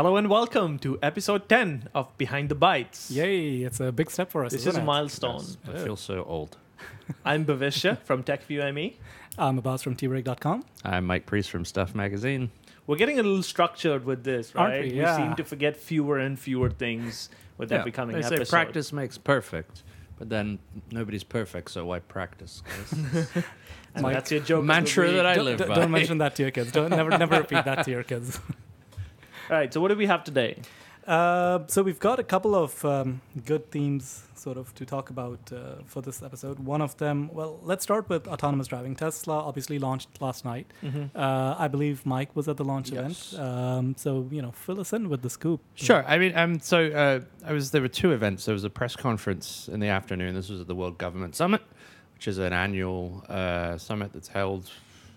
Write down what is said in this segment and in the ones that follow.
Hello and welcome to episode 10 of Behind the Bytes. Yay, it's a big step for us. This isn't is a it? milestone. I feel so old. I'm Bhavishya from TechViewME. I'm Abbas from trig.com. I'm Mike Priest from Stuff Magazine. We're getting a little structured with this, Aren't right? we? Yeah. seem to forget fewer and fewer things with every coming they episode. say practice makes perfect, but then nobody's perfect, so why practice? And Mike, that's your joke. mantra that I live don't- by. don't mention that to your kids. Don't never never repeat that to your kids. All right, so what do we have today? Uh, so we've got a couple of um, good themes sort of to talk about uh, for this episode. One of them, well, let's start with autonomous driving. Tesla obviously launched last night. Uh, I believe Mike was at the launch Yes. event. Um, so you know, fill us in with the scoop. Sure. I mean, um, so uh, I was there were two events. There was a press conference in the afternoon. This was at the World Government Summit, which is an annual uh, summit that's held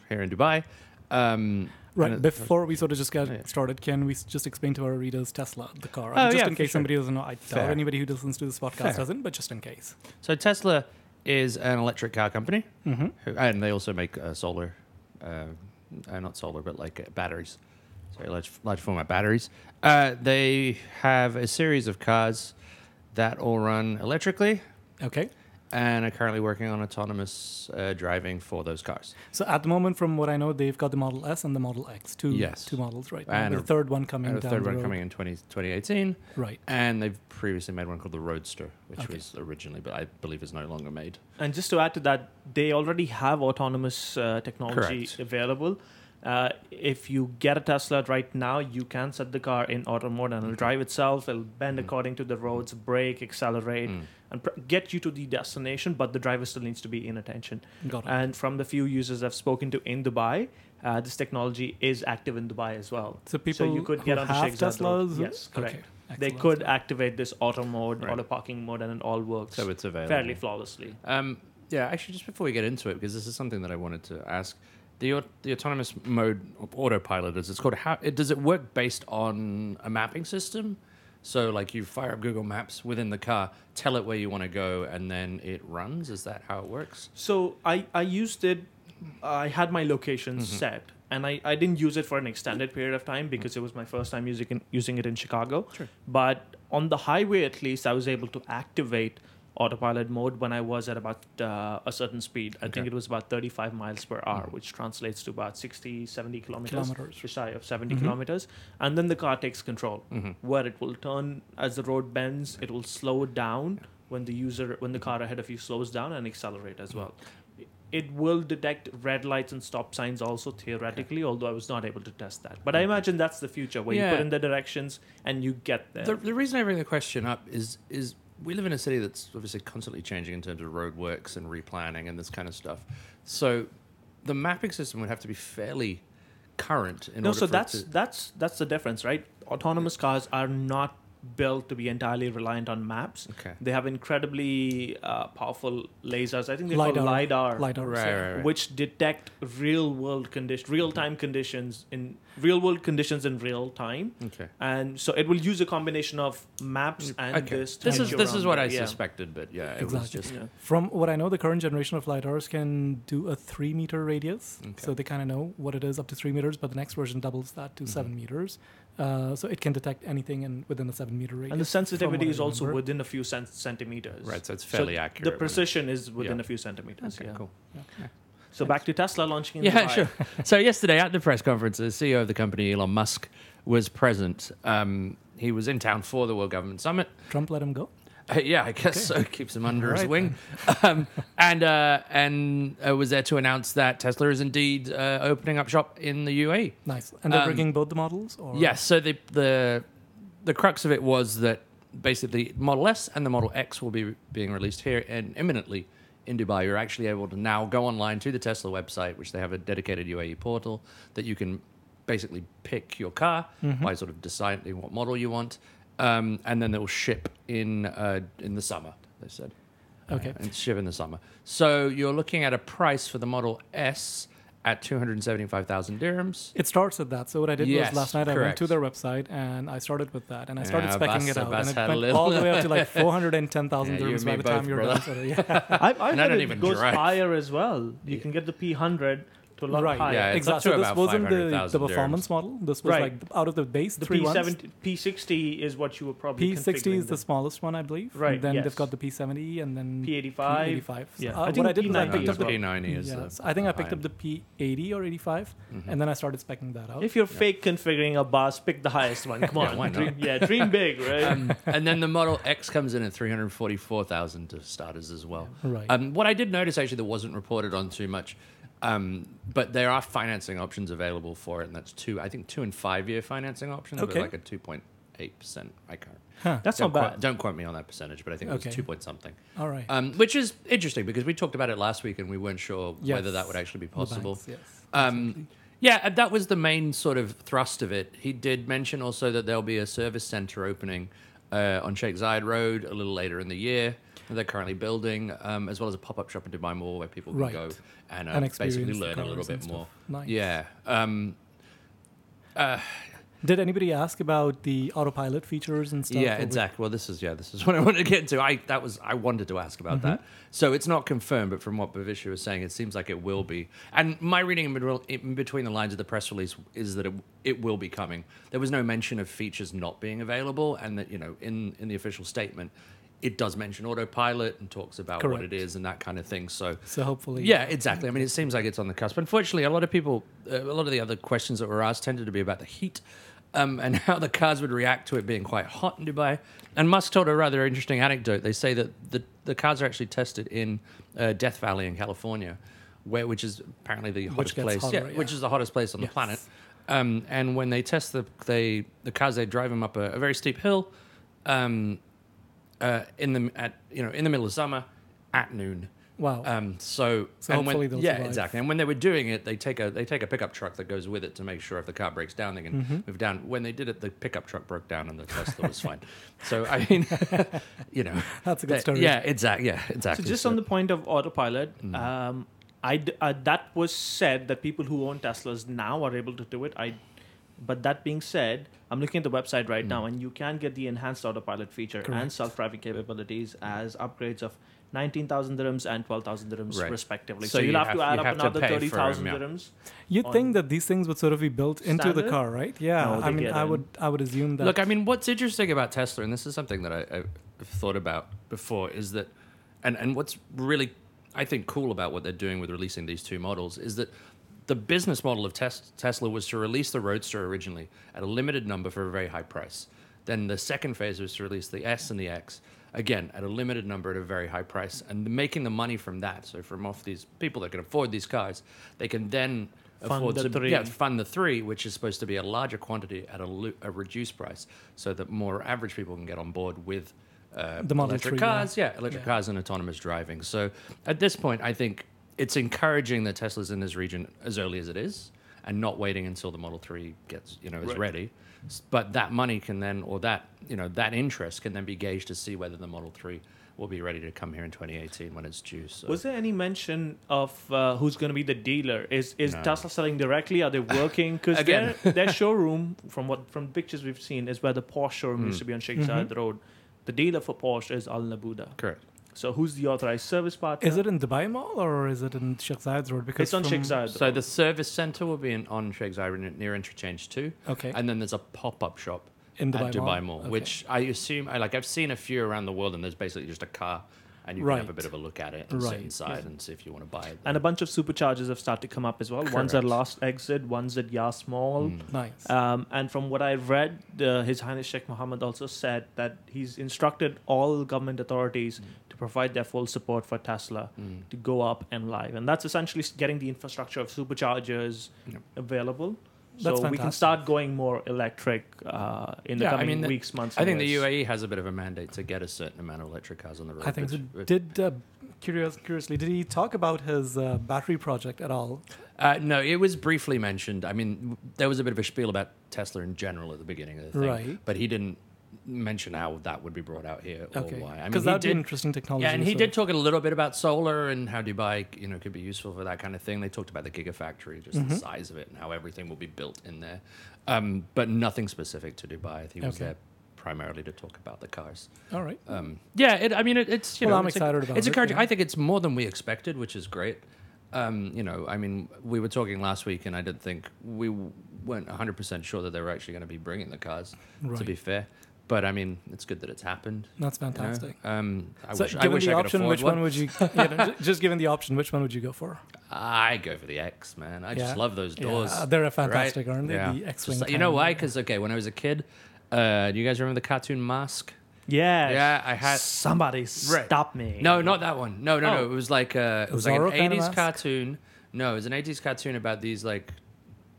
here in Dubai. Um, Right. Before we sort of just get Yeah. started, can we just explain to our readers Tesla, the car? Oh, just yeah, in case sure. somebody doesn't know. I doubt anybody who listens to this podcast Fair. doesn't, but just in case. So Tesla is an electric car company, Mm-hmm. who, and they also make uh, solar, uh, uh, not solar, but like uh, batteries. Sorry, large, large format batteries. Uh, they have a series of cars that all run electrically, Okay. And are currently working on autonomous uh, driving for those cars. So at the moment, from what I know, they've got the Model S and the Model X, two Yes. two models right now. And the a- third one coming And a down third the one road. coming in 20, 2018, Right. and they've previously made one called the Roadster, which Okay. was originally, but I believe is no longer made. And just to add to that, they already have autonomous uh, technology Correct. available. Uh, if you get a Tesla right now, you can set the car in auto mode and it'll drive itself. It'll bend Mm. according to the roads, brake, accelerate, Mm. And pr- get you to the destination. But the driver still needs to be in attention. Got it. And from the few users I've spoken to in Dubai, uh, this technology is active in Dubai as well. so people you could who get onto have Sheikh Teslas. Yes, correct. Okay. They could activate this auto mode, Right. auto parking mode, and it all works So it's available. fairly flawlessly. Um, yeah, actually, just before we get into it, because this is something that I wanted to ask, the the autonomous mode of autopilot, as it's called, how it, does it work based on a mapping system? So, like, you fire up Google Maps within the car, tell it where you want to go, and then it runs. Is that how it works? So I, I used it. I had my location Mm-hmm. set, and I, I didn't use it for an extended period of time because it was my first time using it, using it in Chicago. Sure. But on the highway, at least, I was able to activate autopilot mode when I was at about uh, a certain speed. I think it was about 35 miles per hour, Mhm. which translates to about 60, 70 kilometers, Kilometers. just shy of 70 Mhm. kilometers. And then the car takes control Mm-hmm. where it will turn as the road bends it will slow down when the user when the car ahead of you slows down and accelerate as well it will detect red lights and stop signs also theoretically although i was not able to test that but i imagine that's the future where you put in the directions and you get there The, the reason I bring the question up is is we live in a city that's obviously constantly changing in terms of roadworks and replanning and this kind of stuff. So, the mapping system would have to be fairly current in no order so that's to- that's that's the difference right autonomous cars are not built to be entirely reliant on maps okay. they have incredibly uh, powerful lasers i think they're LiDAR. called lidar LiDAR. Right, yeah. right, right. which detect real world condition real time conditions in real world conditions in real time Okay. and so it will use a combination of maps and okay. this This is this is what I yeah. suspected, but yeah, it was Exactly. just Yeah. From what I know, the current generation of lidars can do a three meter radius, Okay. so they kind of know what it is up to three meters. But the next version doubles that to Mhm. seven meters, uh, so it can detect anything in within a seven meter radius. and the sensitivity is also within a few cent- centimeters right. So it's fairly the accurate. The precision is within Yeah. a few centimeters Okay, yeah. cool. so back to tesla launching in Yeah, Dubai. sure. So yesterday at the press conference, the CEO of the company, Elon Musk, was present. Um, he was in town for the World Government Summit. Trump let him go. Uh, yeah, I guess so. Keeps him under his wing, um, and uh, and uh, was there to announce that Tesla is indeed uh, opening up shop in the UAE. Nice. And they're Um, bringing both the models. Or? Yes. So the the the crux of it was that basically Model S and the Model X will be being released here and imminently in Dubai. You're actually able to now go online to the Tesla website, which they have a dedicated UAE portal that you can basically pick your car Mm-hmm. by sort of deciding what model you want, um, and then they'll ship in uh, in the summer. They said. Okay. Uh, and ship in the summer. So you're looking at a price for the Model S at 275,000 dirhams. It starts at that. So what I did Yes, was last night I went to their website and I started with that and I started Yeah, specking Abbas- it out Abbas and it went little- all the way up to like 410,000 Yeah, dirhams by me the time both, you're brother. done. So, yeah. I've, I've And I don't it even goes drive. higher as well. You can get the P100 to a lot right. higher. Yeah, exactly. So this about wasn't the, the performance model. This was Right. like out of the base The three ones. P70, P60 is what you were probably P60 is configuring the smallest one, I believe. Right, Then yes. they've got the P70 and then P85. P85. Yeah. Uh, I what think I did was I P90 picked up the. P90 is. Yes, the, I think I picked up the P80 or 85, Mhm. and then I started specking that out. If you're Yeah. fake configuring a bus, pick the highest one. Come Yeah, on, why not? dream, yeah, dream big, right? um, and then the Model X comes in at 344,000 to starters as well. right. Um, what I did notice actually that wasn't reported on too much, um, but there are financing options available for it, and that's two, I think, two and five year financing options Okay. like a 2.8 percent. I can't. huh. That's don't not quote- bad. don't quote me on that percentage, but I think it Okay. was two point something. All right. Um, which is interesting because we talked about it last week and we weren't sure Yes. whether that would actually be possible. banks, yes. Um, yeah, that was the main sort of thrust of it. He did mention also that there'll be a service center opening uh, on Sheikh Zayed Road a little later in the year. They're currently building, um, as well as a pop up shop in Dubai Mall where people can Right. go and, uh, And basically learn a little bit more. Nice. Yeah. Um, uh, Did anybody ask about the autopilot features and stuff? yeah, we- exactly. Well, this is yeah, this is what I wanted to get into. I that was I wanted to ask about that. So it's not confirmed, but from what Bhavishya was saying, it seems like it will be. And my reading in between the lines of the press release is that it, it will be coming. There was no mention of features not being available, and that you know in in the official statement. It does mention autopilot and talks about what it is and that kind of thing. So So hopefully, yeah, exactly. I mean, it seems like it's on the cusp. Unfortunately, a lot of people, uh, a lot of the other questions that were asked tended to be about the heat um, and how the cars would react to it being quite hot in Dubai. And Musk told a rather interesting anecdote. They say that the, the cars are actually tested in uh, Death Valley in California, where which is apparently the hottest place. hotter, yeah, which is the hottest place on Yes. the planet. Um, and when they test the they the cars, they drive them up a, a very steep hill. Um, uh, in the at you know in the middle of summer at noon. Wow. Um, so, So and when- hopefully they'll yeah, survive. exactly. And when they were doing it, they take a they take a pickup truck that goes with it to make sure if the car breaks down, they can Mm-hmm. move down. When they did it, the pickup truck broke down and the Tesla was fine. So I mean, you know, That's a good that- story. Yeah, exactly. Yeah, exactly. So exactly. just on the point of autopilot, Mm. um, I d- uh, that was said that people who own Teslas now are able to do it. I, but that being said, I'm looking at the website right Mm. now, and you can get the enhanced autopilot feature and self-driving capabilities as upgrades of 19,000 dirhams and 12,000 dirhams Right. respectively. So So, you'll you have, have- to add up have another pay for 30,000 yeah. dirhams. You'd think that these things would sort of be built into the car, right? Yeah. No, I mean, I in. would, I would assume that. Look, I mean, what's interesting about Tesla, and this is something that I, I've thought about before, is that, and, and what's really, I think, cool about what they're doing with releasing these two models is that the business model of tes- Tesla was to release the Roadster originally at a limited number for a very high price. Then the second phase was to release the S and the X again at a limited number at a very high price, and making the money from that. So from off these people that can afford these cars, they can then Fund afford the to three. yeah, fund the three, which is supposed to be a larger quantity at a, lo- a reduced price, so that more average people can get on board with uh, The electric 3, cars, yeah, electric Yeah. cars and autonomous driving. So at this point, I think it's encouraging that Tesla's in this region as early as it is, and not waiting until the Model Three gets you know is Right. ready. But that money can then, or that you know that interest can then be gauged to see whether the Model Three will be ready to come here in 2018 when it's due. So. Was there any mention of uh, who's going to be the dealer? Is is No. Tesla selling directly? Are they working? Because Again. their, their showroom, from what from pictures we've seen, is where the Porsche showroom Hmm. used to be on Sheikh Mhm. Zayed Road. The dealer for Porsche is Al Nabooda. Correct. So who's the authorized service partner? is it in Dubai Mall or is it in Sheikh Zayed's Road? Because It's on from- Sheikh Zayed. So the service center will be in, on Sheikh Zayed near Interchange Two, Okay. and then there's a pop-up shop in Dubai, at Dubai Mall, Okay. which I assume I like. I've seen a few around the world, and there's basically just a car, and you can have a bit of a look at it and sit inside yeah. and see if you want to buy it. and a bunch of superchargers have started to come up as well. One's at Correct. Last Exit, one's at Yas Mall. Mm. nice. Um, and from what I've read, uh, His Highness Sheikh Mohammed also said that he's instructed all government authorities Mm. to provide their full support for Tesla Mm. to go up and live. And that's essentially getting the infrastructure of superchargers Yep. available. That's so we can start going more electric uh, in the Yeah, I coming mean, the- weeks, months. I think the. UAE has a bit of a mandate to get a certain amount of electric cars on the road. I think which- Did uh, curious, curiously, did he talk about his uh, battery project at all? Uh, no, it was briefly mentioned. I mean, there was a bit of a spiel about Tesla in general at the beginning of the thing, Right. but he didn't mention how that would be brought out here or Okay, why. I mean, because that'd be interesting technology. Yeah, and he so- did talk a little bit about solar and how Dubai, you know, could be useful for that kind of thing. They talked about the gigafactory, just the Mhm. size of it, and how everything will be built in there. Um, but nothing specific to Dubai. He was Okay. there primarily to talk about the cars. All right. Um, yeah, it, I mean, it, it's you Well, know, I'm it's excited about It's it, encouraging. yeah. I think it's more than we expected, which is great. um, you know, I mean, we were talking last week, and I didn't think we weren't 100 percent sure that they were actually going to be bringing the cars. To be fair, but I mean, it's good that it's happened. That's you know? fantastic. Um, I so, wish, I given wish the I could option, afford which one would you? you know, just given the option, which one would you go for? I go for the X, man. I just love those doors. Yeah, they're fantastic, right? aren't they? Yeah. The X-wing. like- you know why? Because okay, when I was a kid, uh, do you guys remember the cartoon Mask? Yeah. Yeah, I had. Somebody Right. stop me. No, not that one. No, no, no. Oh. It was like uh, it was like an eighties mask? cartoon. No, it was an eighties cartoon about these like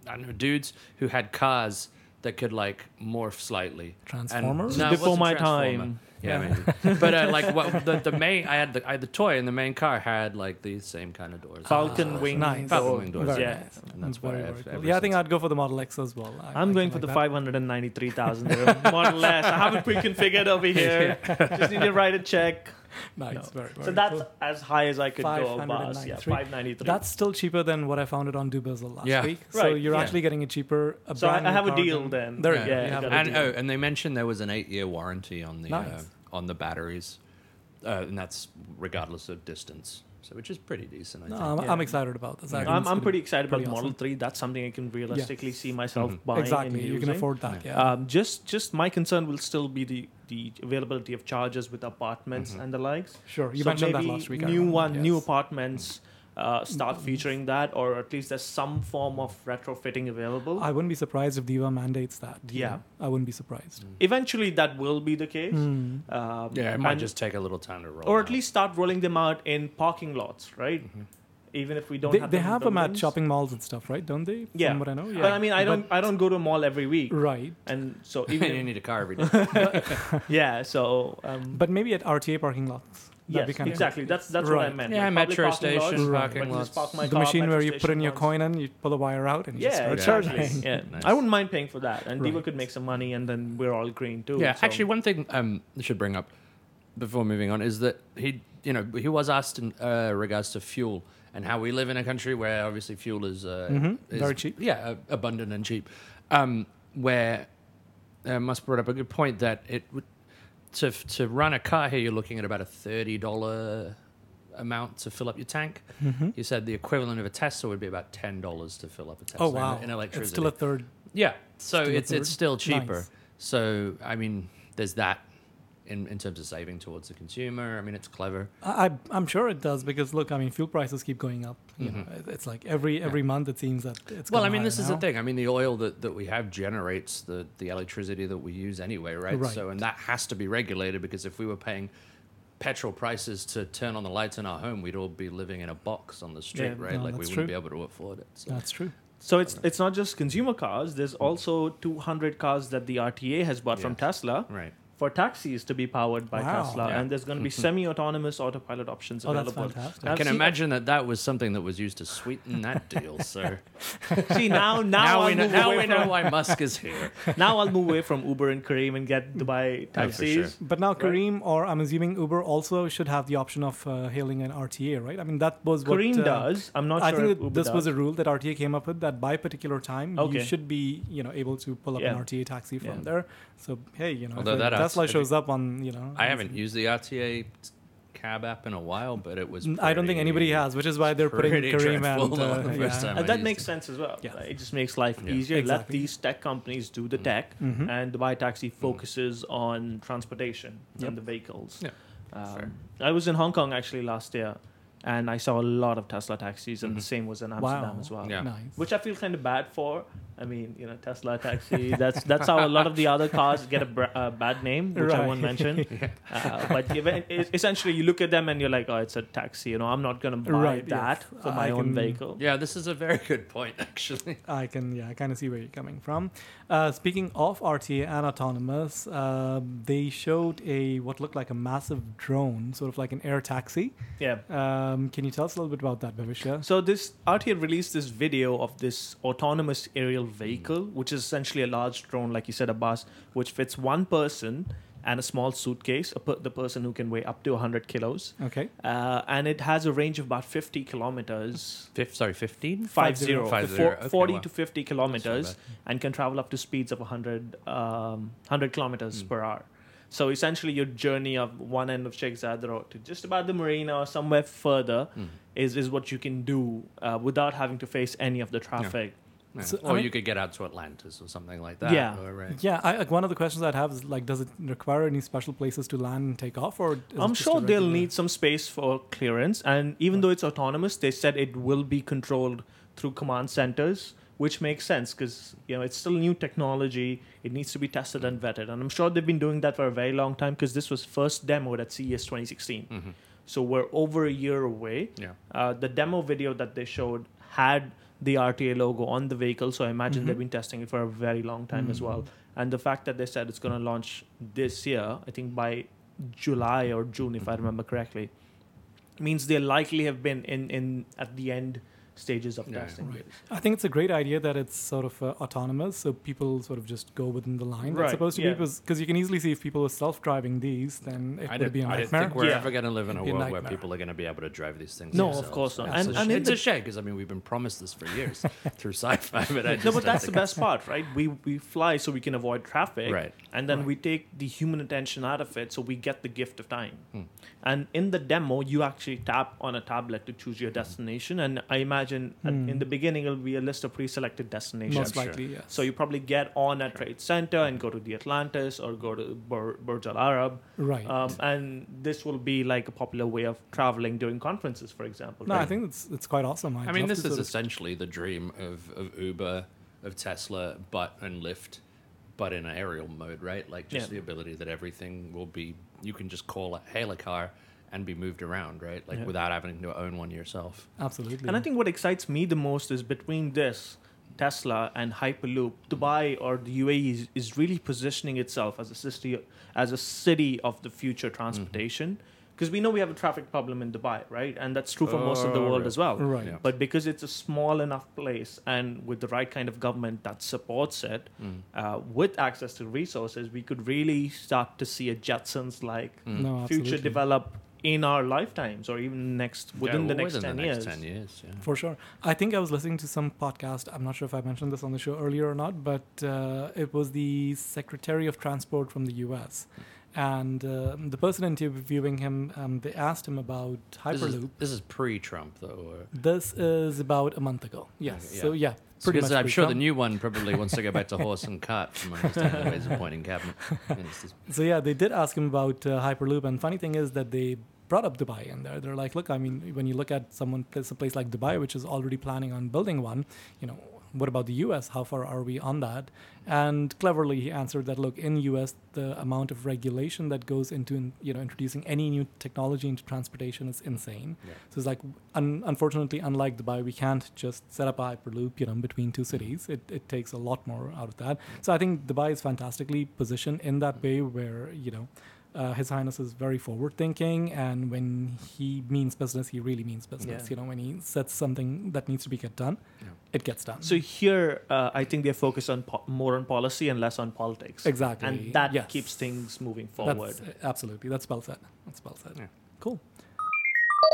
I don't know dudes who had cars that could like morph slightly. And- Transformers? no, it Before wasn't my time. Yeah, Yeah. maybe. but uh, like what the, the main, I had the I had the toy, and the main car had like the same kind of doors. Falcon Ah, wing Nice. Falcon wing doors. Very yeah, nice. and that's Very, why very I've. cool. ever Yeah, I think I'd go for the Model X as well. I- I'm I going do for the like 593,000 dirham, more or less. I have it pre-configured over here. Just need to write a check. that. Nice, No. very, very So that's cool. as high as I could go. Boss. 593. Yeah, 593. That's still cheaper than what I found it on Dubizzle last Yeah. week. So you're yeah. actually getting it cheaper. A so I, brand I new have a deal than- then. There Yeah. you. Yeah, you have got a it. and oh, and they mentioned there was an eight-year warranty on the uh, on the batteries, uh, and that's regardless of distance. So which is pretty decent. I No, think. I'm, Yeah. I'm excited about this. I think I'm, I'm pretty excited pretty about Model 3. That's something I can realistically Yes. see myself Mhm. buying Exactly. and You can afford that. Yeah. Yeah. Um, just, just my concern will still be the, the availability of chargers with apartments Mhm. and the likes. sure. You so mentioned that last week. I New remember, one, new yes. apartments uh, start featuring that, or at least there's some form of retrofitting available. I wouldn't be surprised if DEWA mandates that. Yeah. know. I wouldn't be surprised. Eventually, that will be the case. Hmm. Um, Yeah, it might and- just take a little time to roll. or at out. least start rolling them out in parking lots, right? Mhm. Even if we don't They, have they them in have them at shopping malls and stuff, right? Don't they? Yeah. From what I know. Yeah. But I mean, I don't, I don't go to a mall every week, Right. and so even if- need a car every day. yeah, so um, But maybe at RTA parking lots. That'd yes, kinda exactly. That's that's what I meant. Yeah, Like public metro parking lots, station Right. parking but you just lots. park the car, machine where you put in your ones. coin and you pull the wire out, and you just Yeah, start exactly. charging. Yeah, Nice. I wouldn't mind paying for that, and Right. DEWA could make some money, and then we're all green too. Yeah, so- actually, one thing um, I should bring up before moving on is that he, you know, he was asked in uh, regards to fuel and how we live in a country where obviously fuel is, uh, Mhm, is very cheap. Yeah, uh, abundant and cheap. Um, where uh, Musk brought up a good point that it would to to run a car here, you're looking at about a thirty dollar amount to fill up your tank. Mhm. You said the equivalent of a Tesla would be about ten dollars to fill up a Tesla. Oh in- wow! In, electricity. It's still a third. Yeah, so Still it's it's still cheaper. Nice. So I mean, there's that in in terms of saving towards the consumer. I mean, it's clever. I, I- I'm sure it does because look, I mean, fuel prices keep going up. You know, Mhm. it- it's like every every month it seems that it's. Well, I mean, this higher is the thing. I mean, the oil that, that we have generates the, the electricity that we use anyway, right? Right. So, and that has to be regulated because if we were paying petrol prices to turn on the lights in our home, we'd all be living in a box on the street, Yeah, right? no, like we wouldn't true. be able to afford it. So. That's true. So it's it's not just consumer cars. There's also 200 cars that the RTA has bought from Tesla right. For taxis to be powered by Wow. Tesla, Yeah. and there's going to be semi-autonomous autopilot options Oh, that's available. fantastic. I can see- imagine that that was something that was used to sweeten that deal. sir. See now, now, now, I'll we know, now we know from, why Musk is here. now I'll move away from Uber and Careem and get Dubai taxis. sure. But now Right. Careem, or I'm assuming Uber, also should have the option of uh, hailing an RTA, right? I mean, that was what Careem uh, does. I'm not I sure think if that Uber this was a rule that RTA came up with that by particular time you should be, you know, able to pull up Yeah. an RTA taxi from Yeah. there. So hey, you know, Although if that a has- Tesla shows up on, you know, I haven't used the RTA cab app in a while, but it was. I don't think anybody has, which is why they're putting pretty Careem and uh, the first yeah. time. And I that used makes it. sense as well. Yeah. It just makes life Yeah. easier. Let Exactly. these tech companies do the Mm. tech, Mhm. and Dubai Taxi focuses on transportation Yep. and the vehicles. Yeah, fair. Um, I was in Hong Kong actually last year, and I saw a lot of Tesla taxis, and the Mhm. same was in Amsterdam Wow. as well. Yeah. Nice. Which I feel kind of bad for. I mean, you know, Tesla taxi. That's that's how a lot of the other cars get a br- uh, bad name, which I won't Right. mention. Uh, but even- essentially, you look at them and you're like, oh, it's a taxi. You know, I'm not gonna buy Right, that yes. for my I own can- vehicle. Yeah, this is a very good point, actually. I can, yeah, I kind of see where you're coming from. Uh, speaking of RTA and autonomous, uh, they showed a what looked like a massive drone, sort of like an air taxi. Yeah. Um, can you tell us a little bit about that, Bhavishya? So this RTA released this video of this autonomous aerial vehicle, which is essentially a large drone, like you said, a bus, which fits one person and a small suitcase, a per- the person who can weigh up to 100 kilos. Okay. Uh, and it has a range of about 50 kilometers. Fif- sorry, 15? Five zero. zero, Five for zero, four- okay, 40 wow. to 50 kilometers and can travel up to speeds of 100, um, 100 kilometers Hmm. per hour. So essentially, your journey of one end of Sheikh Zayed Road to just about the marina or somewhere further Mm. is is what you can do uh, without having to face any of the traffic. Yeah. So, I or mean- you could get out to Atlantis or something like that. Yeah. or, right. Yeah, I, like one of the questions I'd have is like, does it require any special places to land and take off, or I'm sure they'll need some space for clearance, and even though it's autonomous, they said it will be controlled through command centers, which makes sense because you know it's still new technology. It needs to be tested and vetted, and I'm sure they've been doing that for a very long time because this was first demoed at CES 2016. Mhm. So we're over a year away. Yeah. Uh, the demo video that they showed had the RTA logo on the vehicle, so I imagine Mhm. they've been testing it for a very long time as well. And the fact that they said it's going to launch this year, I think by July or June, if I remember correctly, means they likely have been in, in at the end stages of Yeah, testing. right. I think it's a great idea that it's sort of uh, autonomous, so people sort of just go within the line. Right, It's supposed to yeah. be because you can easily see if people were self-driving these, then it I would don't, be a I don't think we're Yeah. ever going to live in a It'd a world where people are going to be able to drive these things. No, of course not. It's And- and it's a shame because I mean we've been promised this for years through sci-fi, but I just No, but that's the best part, right? We we fly so we can avoid traffic, Right. and then Right. we take the human attention out of it, so we get the gift of time. Hmm. And in the demo, you actually tap on a tablet to choose your destination, and I imagine at, Hmm. in the beginning it'll be a list of pre-selected destinations. Most sure. likely, yes. So you probably get on at Trade Center and go to the Atlantis or go to Bur- Burj Al Arab, right. um, and this will be like a popular way of traveling during conferences, for example. no, right? I think it's it's quite awesome. I'd I mean, this is sort of- essentially the dream of, of Uber, of Tesla, but and Lyft, but in aerial mode, right? Like just Yeah. the ability that everything will be, you can just call a hail a car and be moved around, right? Like Yeah. without having to own one yourself. absolutely. And I think what excites me the most is between this, Tesla, and Hyperloop, Dubai or the UAE is, is really positioning itself as a city, as a city of the future transportation. Because we know we have a traffic problem in Dubai, right? And that's true for most of the Oh, world right. as well. right. Yeah. But because it's a small enough place and with the right kind of government that supports it, Mm. uh, with access to resources, we could really start to see a Jetsons like Mm. No, future develop in our lifetimes or even next within Yeah, the next within 10 the years. next 10 years, yeah. For sure. I think I was listening to some podcast. I'm not sure if I mentioned this on the show earlier or not, but uh, it was the Secretary of Transport from the US. And uh, the person interviewing him, um, they asked him about This is, Hyperloop. this is pre-Trump, though. Or, This is about a month ago. Yes. Okay, So, yeah. yeah, pretty because much. I'm sure the new one probably wants to go back to horse and cart from understanding the ways of appointing cabinet. So yeah, they did ask him about uh, Hyperloop, and funny thing is that they brought up Dubai in there. They're like, look, I mean, when you look at someone place a place like Dubai, which is already planning on building one, you know, what about the U.S.? How far are we on that? And cleverly, he answered that, look, in U.S., the amount of regulation that goes into you know introducing any new technology into transportation is insane. Yeah. So it's like, un- unfortunately, unlike Dubai, we can't just set up a hyperloop, you know, between two cities. Mm-hmm. It, it takes a lot more out of that. So I think Dubai is fantastically positioned in that way, where you know, uh, His Highness is very forward thinking, and when he means business, he really means business. Yeah. You know, when he sets something that needs to be get done, Yeah. it gets done. So here, uh, I think they're focused on po- more on policy and less on politics, exactly, and that Yes. keeps things moving That's- forward. absolutely, that's well said. That's well said. Yeah. Cool.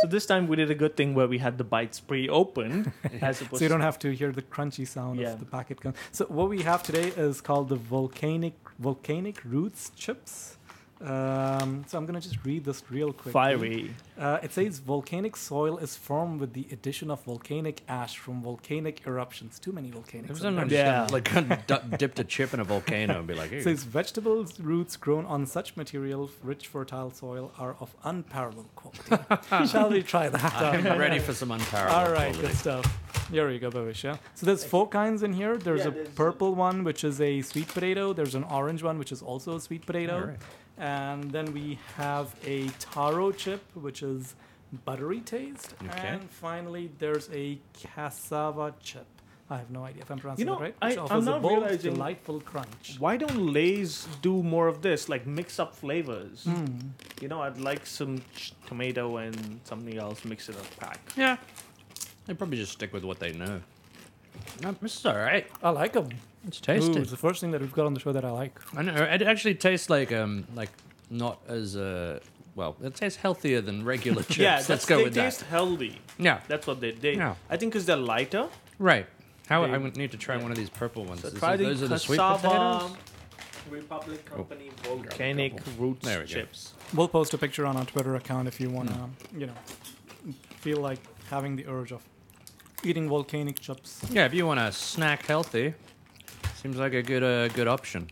So this time we did a good thing where we had the bytes pre-opened, as opposed So you don't have to hear the crunchy sound Yeah. of the packet. Con- so what we have today is called the volcanic volcanic roots chips. Um, so I'm gonna just read this real quick. fiery. Uh, it says volcanic soil is formed with the addition of volcanic ash from volcanic eruptions. Too many volcanics. There's I'm no pretty Yeah. like d- dipped a chip in a volcano and be like, It hey, says vegetables roots grown on such material, rich fertile soil, are of unparalleled quality. Shall we try that? I'm out? ready for some unparalleled All right, quality. good stuff. Here you go, Bhavish. Yeah. So there's four kinds in here. There's Yeah, a there's- purple one, which is a sweet potato. There's an orange one, which is also a sweet potato. All right. And then we have a taro chip, which is buttery taste. Okay. And finally, there's a cassava chip. I have no idea if I'm pronouncing know, it right. I- Which I'm offers a not bold, realizing- delightful crunch. Why don't Lay's do more of this, like mix up flavors? Mm. You know, I'd like some ch- tomato and something else, mix it up, pack. Yeah. They probably just stick with what they know. No, this is all right. I like them. It's Ooh, tasty. it's the first thing that we've got on the show that I like. I know. It actually tastes like um like not as uh well. It tastes healthier than regular chips. Yeah, Let's that's, go they with taste that. healthy. Yeah. That's what they. they Yeah. I think because they're lighter. Right. How They- I would need to try yeah. one of these purple ones. So Is try it- the those are the sweet cassava. potatoes. Republic Company Volcanic. Roots There we go. chips. We'll post a picture on our Twitter account if you want to, Hmm. you know, feel like having the urge of eating volcanic chips. Yeah, if you want to snack healthy, seems like a good uh, good option.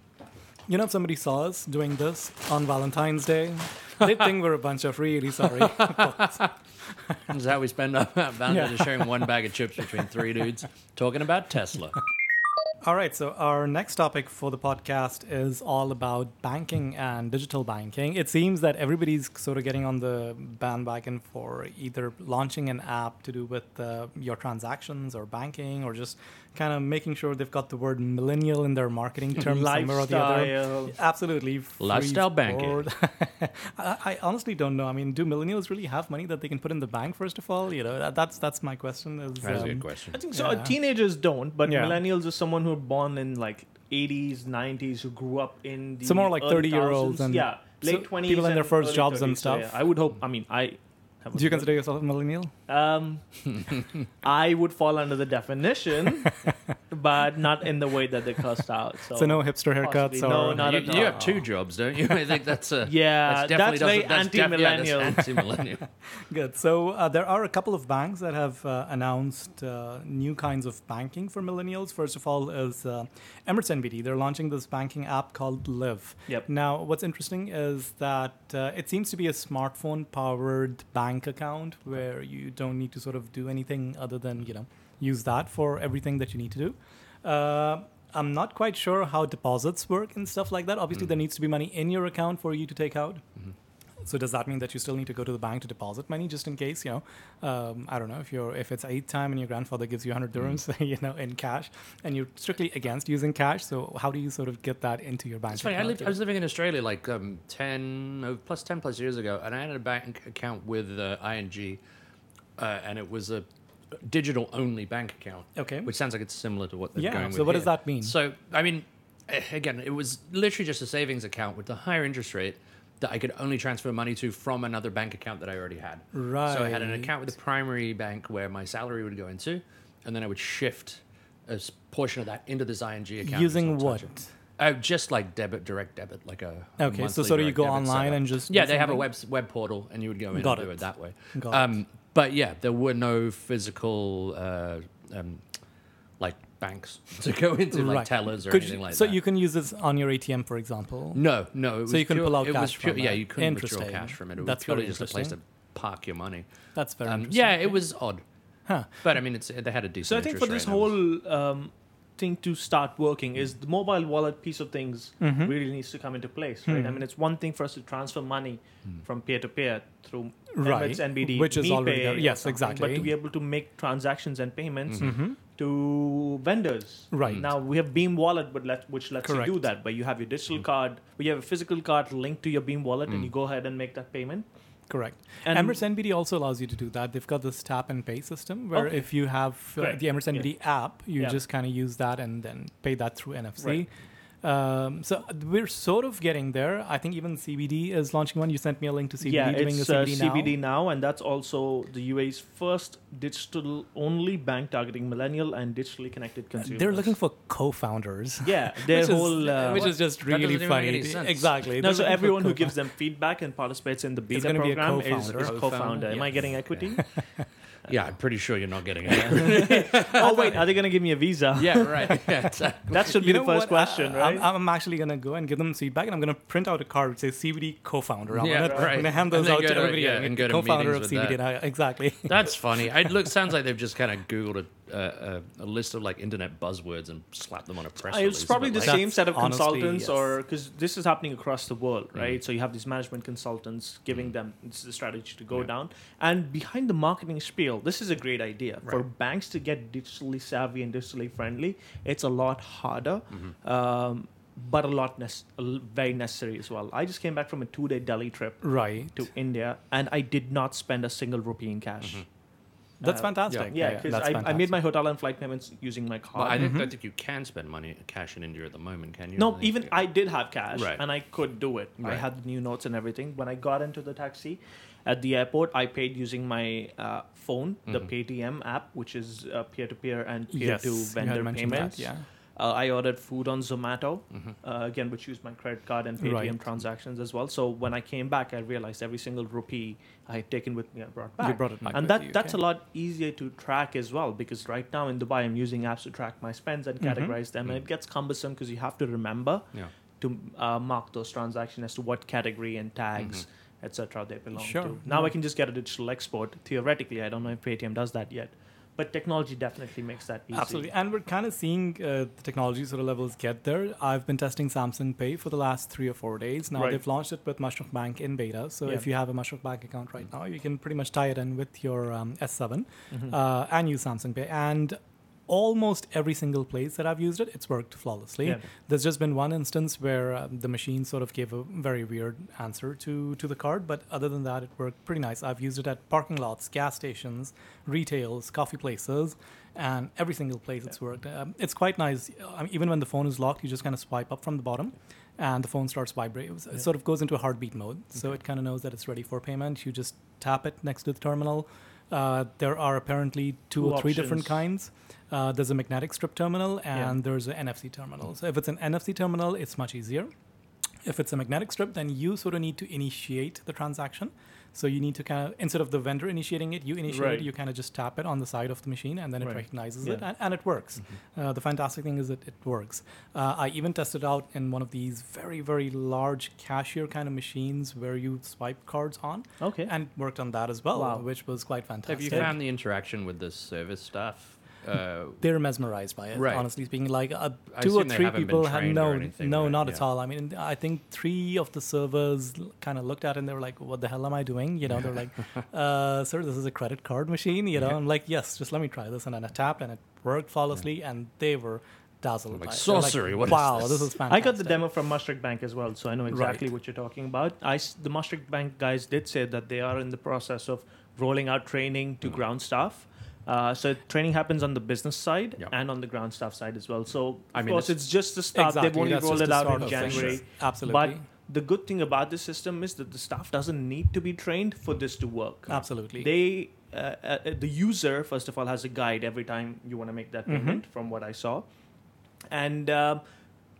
You know, if somebody saw us doing this on Valentine's Day, they'd think we're a bunch of really sorry. This Is that we spend our Valentine's. Day sharing one bag of chips between three dudes talking about Tesla. All right, so our next topic for the podcast is all about banking and digital banking. It seems that everybody's sort of getting on the bandwagon for either launching an app to do with uh, your transactions or banking or just kind of making sure they've got the word millennial in their marketing terms somewhere or the other. Lifestyle. Absolutely. Lifestyle banking. I, I honestly don't know. I mean, do millennials really have money that they can put in the bank? First of all, you know, that, that's that's my question. Is, That's a um, good question. I think so. Yeah. Teenagers don't, but Yeah. millennials are someone who are born in like 80s, 90s, who grew up in the So more like 30-year-olds and yeah, so late 20s, people in their first early jobs and 30s, so, stuff. yeah, I would hope. I mean, I. Do you consider yourself a millennial? Um, I would fall under the definition, but not in the way that they cussed out. So, So no hipster haircuts or No, not you, at you have two jobs, don't you? I think that's a Yeah, definitely that's very doesn't- that's def- yeah, anti-millennial. that's anti-millennial. good. So uh, there are a couple of banks that have uh, announced uh, new kinds of banking for millennials. First of all, is uh, Emirates NBD. They're launching this banking app called Live. Yep. Now, what's interesting is that uh, it seems to be a smartphone-powered bank account where you don't need to sort of do anything other than you know use that for everything that you need to do. Uh, I'm not quite sure how deposits work and stuff like that. Obviously, Mm. there needs to be money in your account for you to take out. Mhm. So does that mean that you still need to go to the bank to deposit money just in case? You know, um, I don't know if you're if it's Eid time and your grandfather gives you 100 dirhams, you know, in cash, and you're strictly against using cash. So how do you sort of get that into your bank? It's funny. I, lived, I was living in Australia like um, 10, oh, plus 10 plus years ago, and I had a bank account with uh, ING, uh, and it was a digital only bank account, okay. which sounds like it's similar to what they're yeah. going So with So what here. does that mean? So, I mean, again, it was literally just a savings account with the higher interest rate that I could only transfer money to from another bank account that I already had. right. So I had an account with the primary bank where my salary would go into, and then I would shift a portion of that into this ING account. Using what? Oh, just like debit, direct debit, like a Okay. So sort of you go online setup. and just yeah, they have a web web portal, and you would go in Got and do it. it that way. Got it. Um, but yeah, there were no physical uh, um, like banks to go into, like Right. tellers or Could anything you- like so that. So you can use this on your ATM, for example. No, no. It was So you can pure- pull out cash pure- from Yeah, it. you couldn't withdraw cash from it. It That's was purely just a place to park your money. That's very Um, interesting. yeah, it was odd, Huh. but I mean, it's they had a decent. So I think for this rate and it was- whole um, thing to start working is the mobile wallet piece of things Mhm. really needs to come into place, right? I Hmm. mean, it's one thing for us to transfer money Hmm. from peer to peer through Right. Emirates NBD, Which is already there. Yes, exactly. But to be able to make transactions and payments Mhm. Mhm. to vendors. Right. Now we have Beam Wallet, but let, which lets you do that. But you have your digital Mhm. card, where you have a physical card linked to your Beam Wallet, and Mm. you go ahead and make that payment. Correct. And Emirates NBD also allows you to do that. They've got this tap and pay system where Okay. if you have uh, the Emirates Yeah. NBD app, you Yeah. just kind of use that and then pay that through NFC. Right. Um, so we're sort of getting there. I think even CBD is launching one. You sent me a link to CBD yeah, doing it's a uh, CBD, now. CBD now, and that's also the UAE's first digital-only bank targeting millennial and digitally connected consumers. They're looking for co-founders. yeah, their which whole is, uh, which is just really doesn't make funny. any sense. Exactly. no. They're So everyone who gives them feedback and participates in the beta gonna be a program is, co-founder. co-founder. Am I getting equity? yeah, I'm pretty sure you're not getting it. oh wait, are they going to give me a visa? yeah, right. Yeah, exactly. That should be You the know first what? question, I- right? I'm, I'm actually gonna go and give them feedback, and I'm gonna print out a card which says CBD co-founder. on Yeah, it. right. I'm gonna hand And those then out go to to- everybody. yeah, and and go to co-founder of meetings with CBD. that. now. Exactly. That's funny. It look sounds like they've just kind of googled a, a, a, a list of like internet buzzwords and slap them on a press Uh, release. It's probably the but, That's same set of honestly, consultants, yes. or because this is happening across the world, Mm. right? So you have these management consultants giving Mm. them this is the strategy to go Yeah. down, and behind the marketing spiel, this is a great idea for banks to get digitally savvy and digitally friendly. It's a lot harder. Mhm. Um, but a lot nec- very necessary as well. I just came back from a two-day Delhi trip Right. to India, and I did not spend a single rupee in cash. Mhm. That's Uh, fantastic. Yeah, because that's I, I made my hotel and flight payments using my card. Well, I don't, Mhm. don't think you can spend money cash in India at the moment, can you? No, think even I did have cash Right. and I could do it. I had the new notes and everything. When I got into the taxi at the airport, I paid using my uh, phone, the Mhm. Paytm app, which is uh, peer-to-peer and peer-to you had vendor mentioned that, payments. yeah. Uh, I ordered food on Zomato, uh, again, which used my credit card and Paytm Right. transactions as well. So when I came back, I realized every single rupee I had taken with me, I brought back. You brought it back and that that's a lot easier to track as well because right now in Dubai, I'm using apps to track my spends and Mhm. categorize them, and it gets cumbersome because you have to remember Yeah. to uh, mark those transactions as to what category and tags, etc. they belong Sure. to. Now I can just get a digital export. Theoretically, I don't know if Paytm does that yet, but technology definitely makes that easy. Absolutely. And we're kind of seeing uh, the technology sort of levels get there. I've been testing Samsung Pay for the last three or four days. Now Right. they've launched it with Mashreq Bank in beta. So Yeah. if you have a Mashreq Bank account right now, you can pretty much tie it in with your um, S7 Mhm. uh, and use Samsung Pay. And almost every single place that I've used it, it's worked flawlessly. Yeah. There's just been one instance where um, the machine sort of gave a very weird answer to to the card, but other than that, it worked pretty nice. I've used it at parking lots, gas stations, retails, coffee places, and every single place it's worked. Um, it's quite nice. I mean, even when the phone is locked, you just kind of swipe up from the bottom. And the phone starts vibrating. It Yeah. sort of goes into a heartbeat mode, so it kind of knows that it's ready for payment. You just tap it next to the terminal. Uh, there are apparently two, Two or three different kinds. Uh, there's a magnetic strip terminal Yeah. and there's an NFC terminal. So if it's an NFC terminal, it's much easier. If it's a magnetic strip, then you sort of need to initiate the transaction. So you need to kind of instead of the vendor initiating it, you initiate Right. it. You kind of just tap it on the side of the machine, and then it Right. recognizes Yeah. it, and, and it works. Uh, the fantastic thing is that it works. Uh, I even tested out in one of these very very large cashier kind of machines where you swipe cards on, Okay. and worked on that as well, Wow. which was quite fantastic. Have you found the interaction with the service staff? Uh, they're mesmerized by it. Right. Honestly speaking, like uh, two or three people had no, anything, no, right? not at all. I mean, I think three of the servers kind of looked at it and they were like, "What the hell am I doing?" You know, they're like, uh, "Sir, this is a credit card machine." You know, Yeah. I'm like, "Yes, just let me try this," and then I tapped and it worked flawlessly, and they were dazzled. Like by it. sorcery, They're what is wow, this?" this is fantastic. I got the demo from Mashreq Bank as well, so I know exactly Right. what you're talking about. I s the Mashreq Bank guys did say that they are in the process of rolling out training to ground staff. Uh, so training happens on the business side and on the ground staff side as well. So of I mean, course, it's- it's just the start. Exactly, They've only that's rolled it out in. January. Absolutely. But the good thing about this system is that the staff doesn't need to be trained for this to work. Absolutely. They, uh, uh, the user, first of all, has a guide every time you want to make that Mhm. payment, from what I saw, and um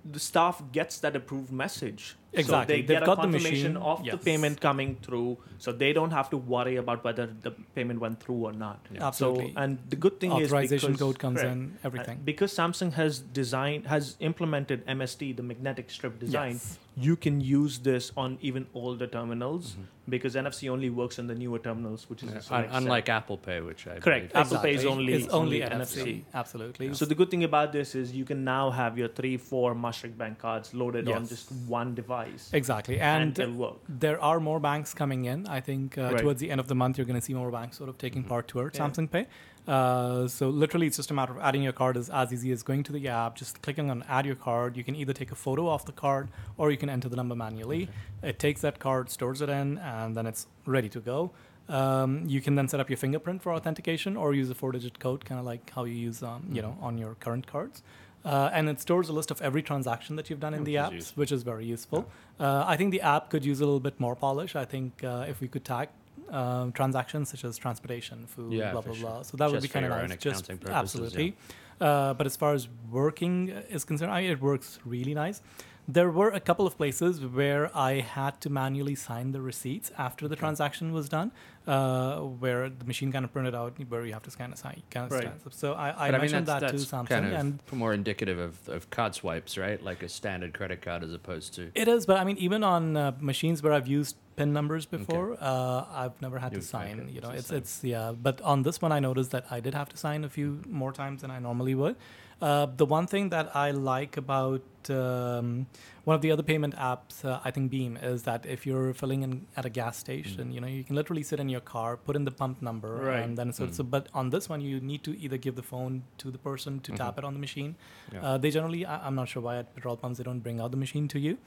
the staff gets that approved message. So Exactly. they They've get a got the confirmation machine, of the payment coming through, so they don't have to worry about whether the payment went through or not. Absolutely. So, and the good thing is Authorization because- code comes correct. in, everything. Because Samsung has designed has implemented MST, the magnetic strip design, Yes. you can use this on even older terminals mm-hmm. because NFC only works on the newer terminals, which is Yeah, the select set. unlike Apple Pay, which I Correct. believe- Apple Pay is only- it's only, only NFC. NFC. Absolutely. So the good thing about this is you can now have your three, four Mashreq Bank cards loaded on Yes. just one device, exactly, and, and there are more banks coming in. I think uh, Right. towards the end of the month, you're going to see more banks sort of taking Mhm. part towards Yeah. Samsung Pay. Uh, so literally, it's just a matter of adding your card is as easy as going to the app, just clicking on add your card. You can either take a photo of the card or you can enter the number manually. It takes that card, stores it in, and then it's ready to go. Um, you can then set up your fingerprint for authentication or use a four-digit code, kind of like how you use, um, you know, on your current cards. Uh, and it stores a list of every transaction that you've done in Which the useful. which is very useful. Uh, I think the app could use a little bit more polish. I think uh, if we could tag um, transactions such as transportation, food, Yeah, blah blah sure. blah. So that would be kind of nice. Just purposes, absolutely. Uh, but as far as working is concerned, I, it works really nice. There were a couple of places where I had to manually sign the receipts after the transaction was done, uh, where the machine kind of printed out where you have to scan a sign. Kind of Right. So I, I But I mean, mentioned that's, that that's to Samsung, kind of and more indicative of, of card swipes, right? Like a standard credit card as opposed to. It is, but I mean, even on uh, machines where I've used PIN numbers before, uh, I've never had to You've- sign. okay, You know, it's it's it's yeah. But on this one, I noticed that I did have to sign a few more times than I normally would. Uh, the one thing that I like about um, one of the other payment apps, uh, I think Beam, is that if you're filling in at a gas station, you know, you can literally sit in your car, put in the pump number, Right. and then so, Mm. so. But on this one, you need to either give the phone to the person to Mhm. tap it on the machine. Yeah. Uh, they generally, I, I'm not sure why at petrol pumps they don't bring out the machine to you.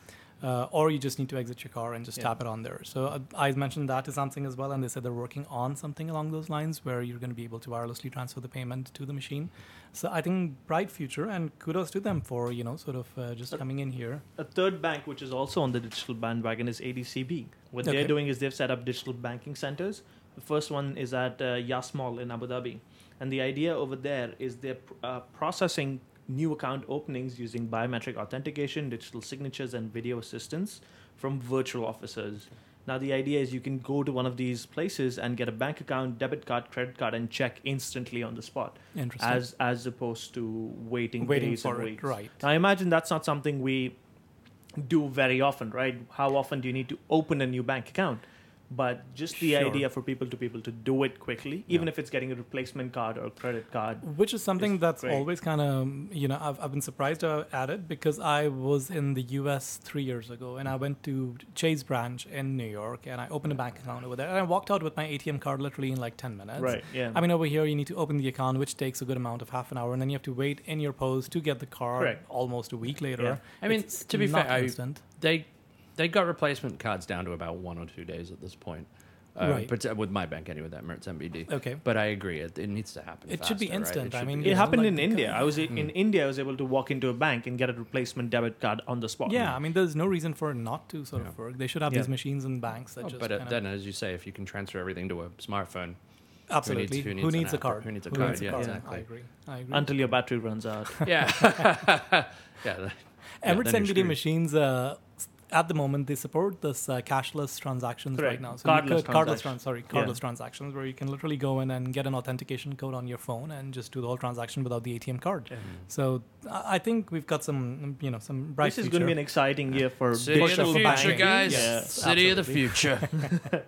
Uh, or you just need to exit your car and just Yeah. tap it on there. So uh, I mentioned that to Samsung as well, and they said they're working on something along those lines where you're going to be able to wirelessly transfer the payment to the machine. So I think bright future, and kudos to them for you know sort of uh, just Uh, coming in here. A third bank, which is also on the digital bandwagon, is ADCB. What Okay. they're doing is they've set up digital banking centers. The first one is at uh, Yas Mall in Abu Dhabi. And the idea over there is they're pr- uh, processing new account openings using biometric authentication, digital signatures, and video assistance from virtual officers. Now, the idea is you can go to one of these places and get a bank account, debit card, credit card, and check instantly on the spot, Interesting. as as opposed to waiting, Waiting days for and it, weeks. right? Now, I imagine that's not something we do very often, right? How often do you need to open a new bank account? But just the Sure. idea for people to be able to do it quickly, even Yeah. if it's getting a replacement card or a credit card. Which is something It's that's great. always kind of, you know, I've, I've been surprised uh, at it because I was in the US three years ago and I went to Chase branch in New York and I opened a bank account over there and I walked out with my ATM card literally in like 10 minutes. Right. Yeah. I mean, over here, you need to open the account, which takes a good amount of half an hour, and then you have to wait in your post to get the card Correct. almost a week later. Yeah. I mean, It's to be fair, I- they they got replacement cards down to about one or two days at this point. Uh, Right. But uh, with my bank anyway, that Emirates NBD. Okay. But I agree, it, it needs to happen. It should be faster, right? instant. I mean, be- it happened like in India. co- I was in Hmm. India. I was able to walk into a bank and get a replacement debit card on the spot. Yeah, I mean, there's no reason for it not to sort of work. They should have Yeah. these machines in banks that Oh, just but uh, kind then, as you say, if you can transfer everything to a smartphone, absolutely. who Who needs needs, a app? card? Who needs a Who card? needs a Yeah, card? exactly. I agree. I agree. Until your battery runs out. yeah, yeah, th- Yeah, Emirates then you're NBD machines, uh, s- at the moment, they support this uh, cashless transactions right Correct. now. So Cardless could, cardless transactions. trans- sorry, Yeah. cardless transactions, where you can literally go in and get an authentication code on your phone and just do the whole transaction without the ATM card. Yeah. So I I think we've got some, you know, some bright This is future. going to be an exciting year for City of the digital future, banking. guys. Yeah. City of the future.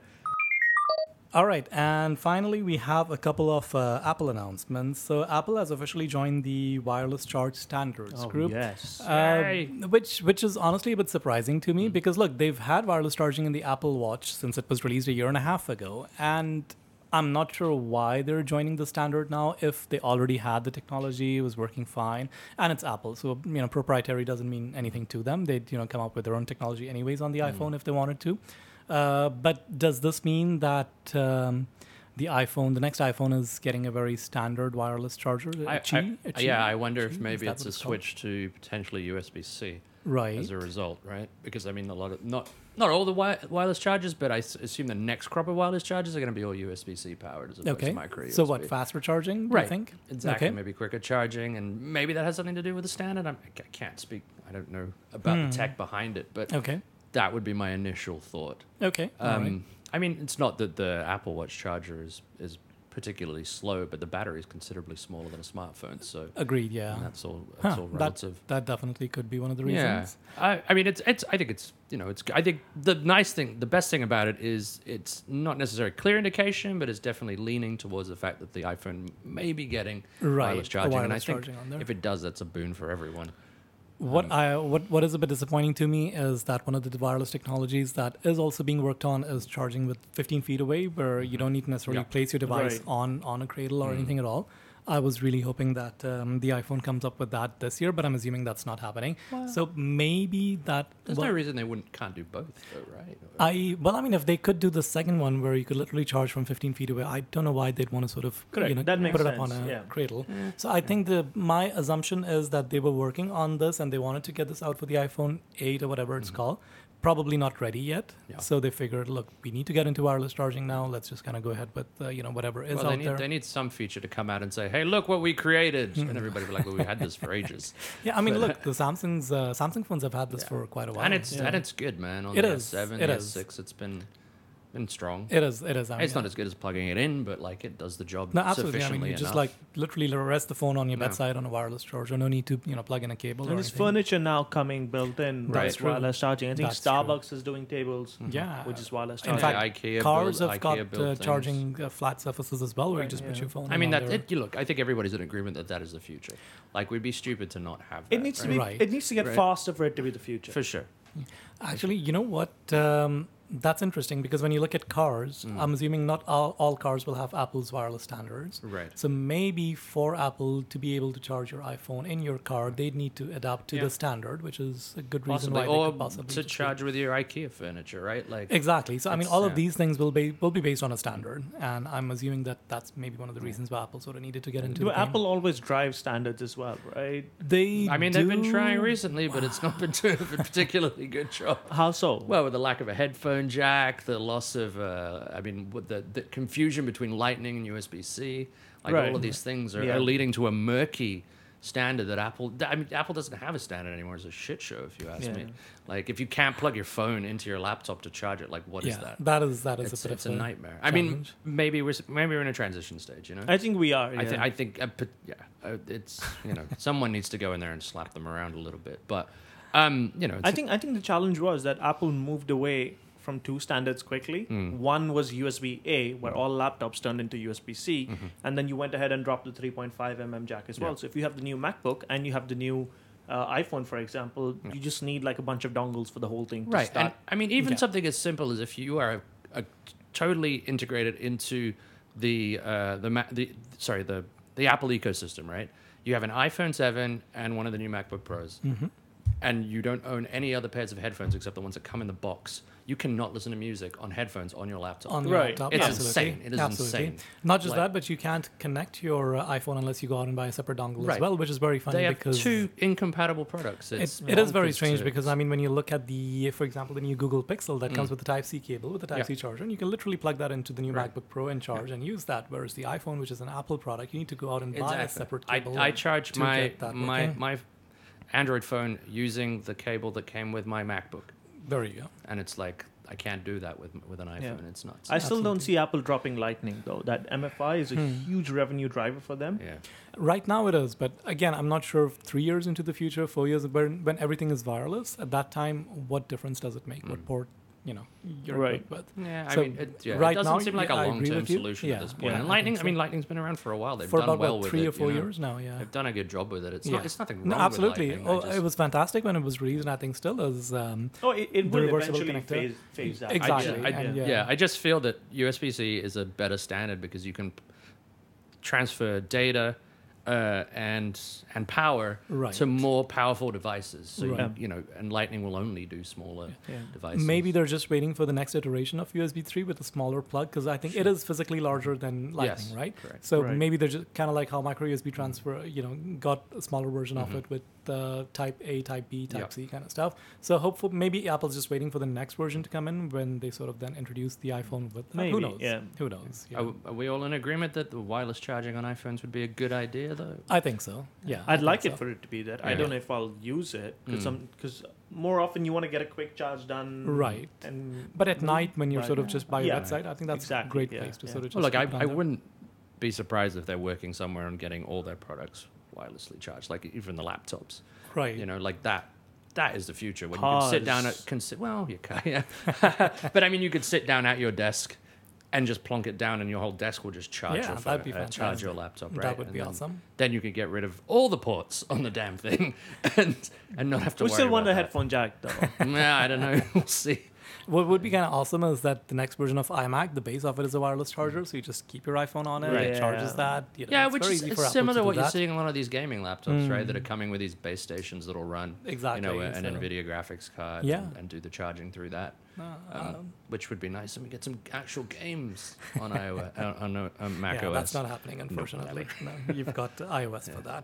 All right, and finally, we have a couple of uh, Apple announcements. So, Apple has officially joined the wireless charge standards Oh, group. yes. Uh, which which is honestly a bit surprising to me because look, they've had wireless charging in the Apple Watch since it was released a year and a half ago, and I'm not sure why they're joining the standard now. If they already had the technology, it was working fine, and it's Apple, so you know proprietary doesn't mean anything to them. They'd you know come up with their own technology anyways on the Hmm. iPhone if they wanted to. Uh, but does this mean that um, the iPhone, the next iPhone, is getting a very standard wireless charger? I-? A I- Qi? yeah, I wonder if maybe it's a it's switch to potentially USB C right. as a result, right? Because I mean, a lot of not not all the wi- wireless chargers, but I s- assume the next crop of wireless chargers are going to be all USB C powered as opposed Okay. to micro USB. So what? Faster charging? Do Right. you think? Exactly. Okay. Maybe quicker charging, and maybe that has something to do with the standard. I'm, I can't speak. I don't know about Hmm. the tech behind it, but Okay. That would be my initial thought. Okay. Um, right. I mean, it's not that the Apple Watch charger is is particularly slow, but the battery is considerably smaller than a smartphone. So Agreed. Yeah. and that's all. That's Huh, all that- relative. That definitely could be one of the Yeah, reasons. I, I mean, it's it's. I think it's you know, it's. I think the nice thing, the best thing about it is it's not necessarily a clear indication, but it's definitely leaning towards the fact that the iPhone may be getting Right. wireless charging, and I wireless think if it does, that's a boon for everyone. What Um, I what what is a bit disappointing to me is that one of the wireless technologies that is also being worked on is charging with 15 feet away, where you don't need to necessarily Mm-hmm. Yeah. place your device Right. on on a cradle or Mm. anything at all. I was really hoping that um, the iPhone comes up with that this year, but I'm assuming that's not happening. So maybe that. There's well, no reason they wouldn't can't do both, though, right? I well, I mean, if they could do the second one where you could literally charge from 15 feet away, I don't know why they'd want to sort of Correct. you know That makes put it up on a yeah. cradle. Yeah. So I think the my assumption is that they were working on this and they wanted to get this out for the iPhone 8 or whatever it's called. Probably not ready yet. Yeah. So they figured, look, we need to get into wireless charging now. Let's just kind of go ahead with uh, you know whatever is well, out they need, there. they need some feature to come out and say, "Hey, look what we created," and everybody be like, "Well, we had this for ages." yeah, I mean, look, the Samsung's uh, Samsung phones have had this Yeah. for quite a while. and it's Yeah. and it's good, man. On It the is, S7, it the is. S6, it's been been strong. it is. It is. I mean, it's not as good as plugging it in, but like it does the job No, absolutely. I sufficiently mean, you just like literally rest the phone on your No. bedside on a wireless charger. No need to, you know, plug in a cable. And there's furniture now coming built in Right. with True. wireless charging. I think That's true. Starbucks is doing tables, Yeah. which is wireless In charging. fact, IKEA Cars built, have IKEA got built uh, charging uh, flat surfaces as well, where you Right, just put your phone. I in mean that it, you look. I think everybody's in agreement that that is the future. Like we'd be stupid to not have. it that, needs to be. Right. It needs to get Right. faster for it to be the future. for sure. Actually, you know what? Um, that's interesting because when you look at cars, Mm. I'm assuming not all, all cars will have Apple's wireless standards. Right. So maybe for Apple to be able to charge your iPhone in your car, they'd need to adapt to Yeah. the standard, which is a good reason Possibly, why they or could possibly to charge with your IKEA furniture, right? Like Exactly. So I mean, all of these things will be will be based on a standard, and I'm assuming that that's maybe one of the reasons why Apple sort of needed to get into. Do. Apple always drive standards as well, right? They. I mean, they've been trying recently, but it's not been doing a particularly good job. How so? Well, with the lack of a headphone jack, the loss of, uh, I mean, the, the confusion between Lightning and USB C, like Right. all of these things are, Yeah. are leading to a murky standard that Apple. I mean, Apple doesn't have a standard anymore. It's a shit show, if you ask Yeah. me. Like, if you can't plug your phone into your laptop to charge it, like, what is yeah, that? that is that is It's, a bit it's of a nightmare. I mean, maybe we're maybe we're in a transition stage. You know, I think we are. I, yeah. thi- I think, uh, yeah, uh, it's you know, someone needs to go in there and slap them around a little bit. But um, you know, I think I think the challenge was that Apple moved away from two standards quickly. Mm. One was USB A, where all laptops turned into USB C, Mhm. and then you went ahead and dropped the 3.5 mm jack as well. Yeah. So if you have the new MacBook and you have the new uh, iPhone, for example, Yeah. you just need like a bunch of dongles for the whole thing. To right. Start. And I mean, even Yeah. something as simple as if you are a, a totally integrated into the uh, the Ma- the sorry the the Apple ecosystem, right? You have an iPhone 7 and one of the new MacBook Pros, Mhm. and you don't own any other pairs of headphones except the ones that come in the box. You cannot listen to music on headphones on your laptop. on your Right. laptop. It's Absolutely. insane. It is Absolutely. insane. Not just Like- that, but you can't connect your uh, iPhone unless you go out and buy a separate dongle as well, which is very funny they have because two incompatible products. It, It's very strange to- because I mean, when you look at the, for example, the new Google Pixel that comes Mm. with the Type C cable with the Type Yeah. C charger, and you can literally plug that into the new Right. MacBook Pro and charge and use that. Whereas the iPhone, which is an Apple product, you need to go out and buy a separate I, cable. I and- charge to my get that my working. my Android phone using the cable that came with my MacBook, there you go. and it's like I can't do that with with an iPhone. It's nuts. I still don't see Apple dropping Lightning though. That MFI is a Hmm. huge revenue driver for them. yeah, Right now it is, but again, I'm not sure if three years into the future, four years, when, when everything is wireless, at that time, what difference does it make? What Mm. port, you know, you're Right. equipped with? yeah. I So, mean, it, yeah, right it doesn't now, seem like yeah, a I agree long term solution Yeah, at this point. yeah, and I Lightning, I, mean. Lightning's been around for a while. They've For done about well what, with three it, or four you know? years now, yeah. They've done a good job with it. It's Yeah. not. It's nothing wrong. No, with absolutely. Lightning. I Oh, just- it was fantastic when it was released, and I think still is. Um, Oh, it, it The will reversible eventually connector. phase, phase out. I Exactly, ju- I, and yeah. yeah. I just feel that USB C is a better standard because you can transfer data uh, and and power Right. to more powerful devices. So Right. you, you know, and Lightning will only do smaller Yeah. devices. Maybe they're just waiting for the next iteration of USB 3 with a smaller plug because I think it is physically larger than Lightning, Yes, right? correct. So Right. maybe they're just kind of like how micro USB transfer, you know, got a smaller version of Mhm. it with uh, Type A, Type B, Type Yeah. C kind of stuff. So hopefully, maybe Apple's just waiting for the next version to come in when they sort of then introduce the iPhone with. Maybe, who knows? yeah. Who knows? you Are, know? are we all in agreement that the wireless charging on iPhones would be a good idea, though? I think so. Yeah, I I'd think like so. it for it to be that. I don't know if I'll use it because Mm. because more often you want to get a quick charge done. Right. And But at night, when you're Right. sort of just by your Yeah. bedside, I think that's Exactly, a great yeah, place to yeah. sort of just. Well, look, I, I wouldn't be surprised if they're working somewhere on getting all their products wirelessly charged, like even the laptops. Right. You know, like that. That is the future when you can sit down at Cars. consi- well, you can, yeah. but I mean, you could sit down at your desk and just plonk it down, and your whole desk will just charge Yeah, your that'd phone, be uh, charge fantastic. your laptop, right? That would And be then, awesome. Then you could get rid of all the ports on the damn thing, and and not have to. we worry still want about a that. headphone jack though. Yeah, I don't know. We'll see. What would be kind of awesome is that the next version of iMac, the base of it is a wireless charger, so you just keep your iPhone on it, Right. it charges that. You know, Yeah, which is easy it's for Apple similar to to do what you're that. seeing in a lot of these gaming laptops, right? That are Mm. coming with these base stations that'll run, Exactly. you know, an so- NVIDIA graphics card, Yeah. and, and do the charging through that, Uh, um, um, which would be nice, and we get some actual games on iOS, uh, on uh, on Mac yeah, OS. that's not happening, unfortunately. no, you've got iOS for that.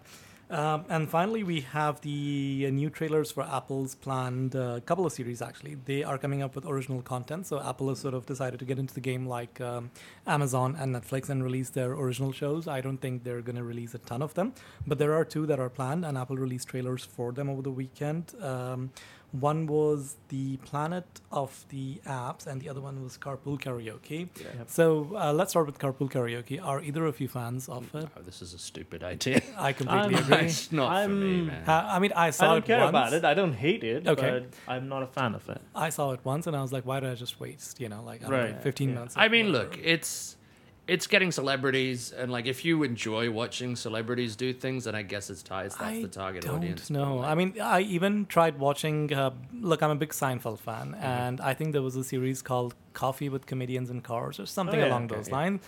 Um, and finally, we have the uh, new trailers for Apple's planned uh, couple of series. Actually, they are coming up with original content. So Apple has sort of decided to get into the game like um, Amazon and Netflix and release their original shows. I don't think they're going to release a ton of them, but there are two that are planned, and Apple released trailers for them over the weekend. Um, one was the Planet of the Apps, and the other one was Carpool Karaoke. Yeah. So uh, let's start with Carpool Karaoke. Are either of you fans of it? Oh, this is a stupid idea. I completely I'm- agree. it's not for me, I'm- man. Uh, I mean, I saw I don't it care once. about it. I don't hate it. Okay. But I'm not a fan of it. I saw it once, and I was like, why did I just waste? You know, like I don't know, 15 yeah. minutes. I mean, whatever. look, it's it's getting celebrities, and like if you enjoy watching celebrities do things, then I guess it's, it's that's I the target don't audience. like, I mean, I even tried watching. Uh, look, I'm a big Seinfeld fan, Mm-hmm. and I think there was a series called Coffee with Comedians in Cars or something yeah, along okay, those yeah. lines.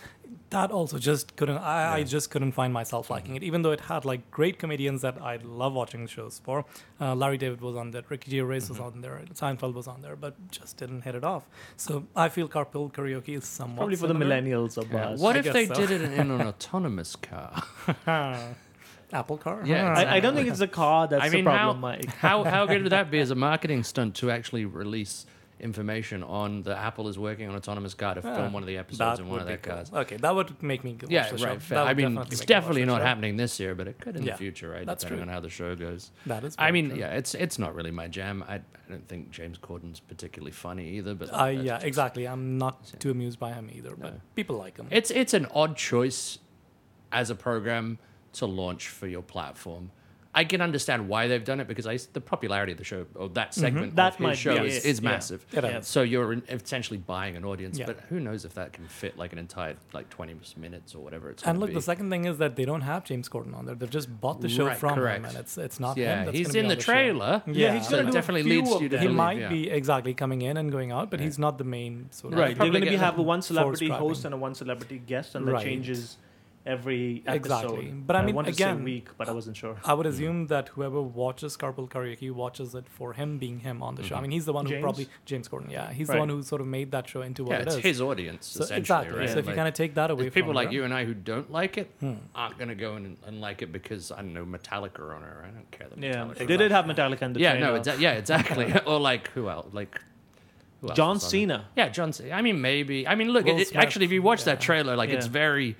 That also just couldn't. I, I just couldn't find myself liking it, even though it had like great comedians that I love watching shows for. Uh, Larry David was on there, Ricky Gervais was Mm-hmm. on there, Seinfeld was on there, but just didn't hit it off. So I feel Carpool Karaoke is somewhat Probably for the millennials of yeah. us. What I if they so. did it in, in an autonomous car? Apple car. Yeah, Huh. I, I don't think it's a car that's I mean, the how, problem, Mike. how how good would that be as a marketing stunt to actually release information on that Apple is working on autonomous car to Ah, film one of the episodes in one of their cool. cars. Okay, that would make me go Yeah, watch the right. That I mean, definitely it's make me watch definitely not happening this year, but it could in Yeah, the future, right? that's Depending true. on how the show goes. That is. I mean, true. yeah, it's it's not really my jam. I, I don't think James Corden's particularly funny either. But I yeah, just- exactly. I'm not too amused by him either, but No. people like him. It's it's an odd choice as a program to launch for your platform. I can understand why they've done it because I, the popularity of the show or that mm-hmm. segment That of might his show be is, it, is yeah. massive. Yeah. So you're essentially buying an audience, Yeah. but who knows if that can fit like an entire like 20 minutes or whatever it's. And look, be. the second thing is that they don't have James Corden on there. They've just bought the show Right, from correct. him, and it's it's not yeah, him. That's he's gonna be in on the show. trailer. Yeah, he's so gonna it do a definitely few leads of you to. He believe, might yeah. be exactly coming in and going out, but Yeah. he's not the main sort of Right, they're going to be have a one celebrity host and a one celebrity guest, and that changes every episode. Exactly. But I mean, wanted to say again, week, but I wasn't sure. I would assume that whoever watches Carpool Karaoke watches it for him being him on the show. I mean, he's the one who probably James Corden. Yeah, he's the one who sort of made that show into what Yeah, it it's is. his audience so, essentially, exactly. right? So if you kind of take that away If people from like them- you and I who don't like it Hmm. aren't going to go and, and like it because I don't know Metallica are on it. I don't care that Yeah, Metallica. they did have Metallica in the yeah, no, exa- yeah, exactly. or like who else? Like John was on it? Cena. Yeah, John Cena. I mean, maybe. I mean, look. It, it- actually, if you watch that trailer, like it's very,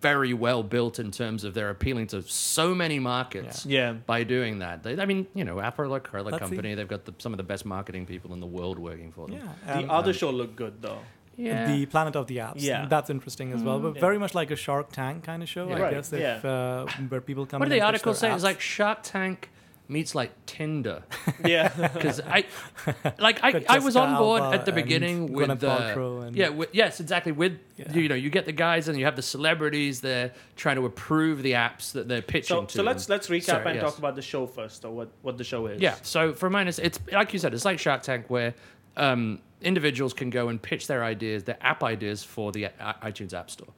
very well built in terms of they're appealing to so many markets. Yeah. By doing that, they, I mean, you know, Apple like Cola Let's see. company, they've got the, some of the best marketing people in the world working for them. yeah, The and- other show looked good though. Yeah. the Planet of the Apps. Yeah. that's interesting as well. But Yeah. very much like a Shark Tank kind of show, Yeah. I Right, guess. If yeah. uh, where people come. what in did the and pitch article their say? It's apps. like Shark Tank meets like Tinder. Yeah. because I, like I, I was on board Alba at the beginning with the Paltrow and- yeah, with, yes, exactly. With Yeah. you know, you get the guys and you have the celebrities. They're trying to approve the apps that they're pitching so to. so let's let's recap Sorry, and yes. talk about the show first, or what what the show is. yeah. So for mine, it's, it's like you said, it's like Shark Tank where um, individuals can go and pitch their ideas, their app ideas for the iTunes App Store,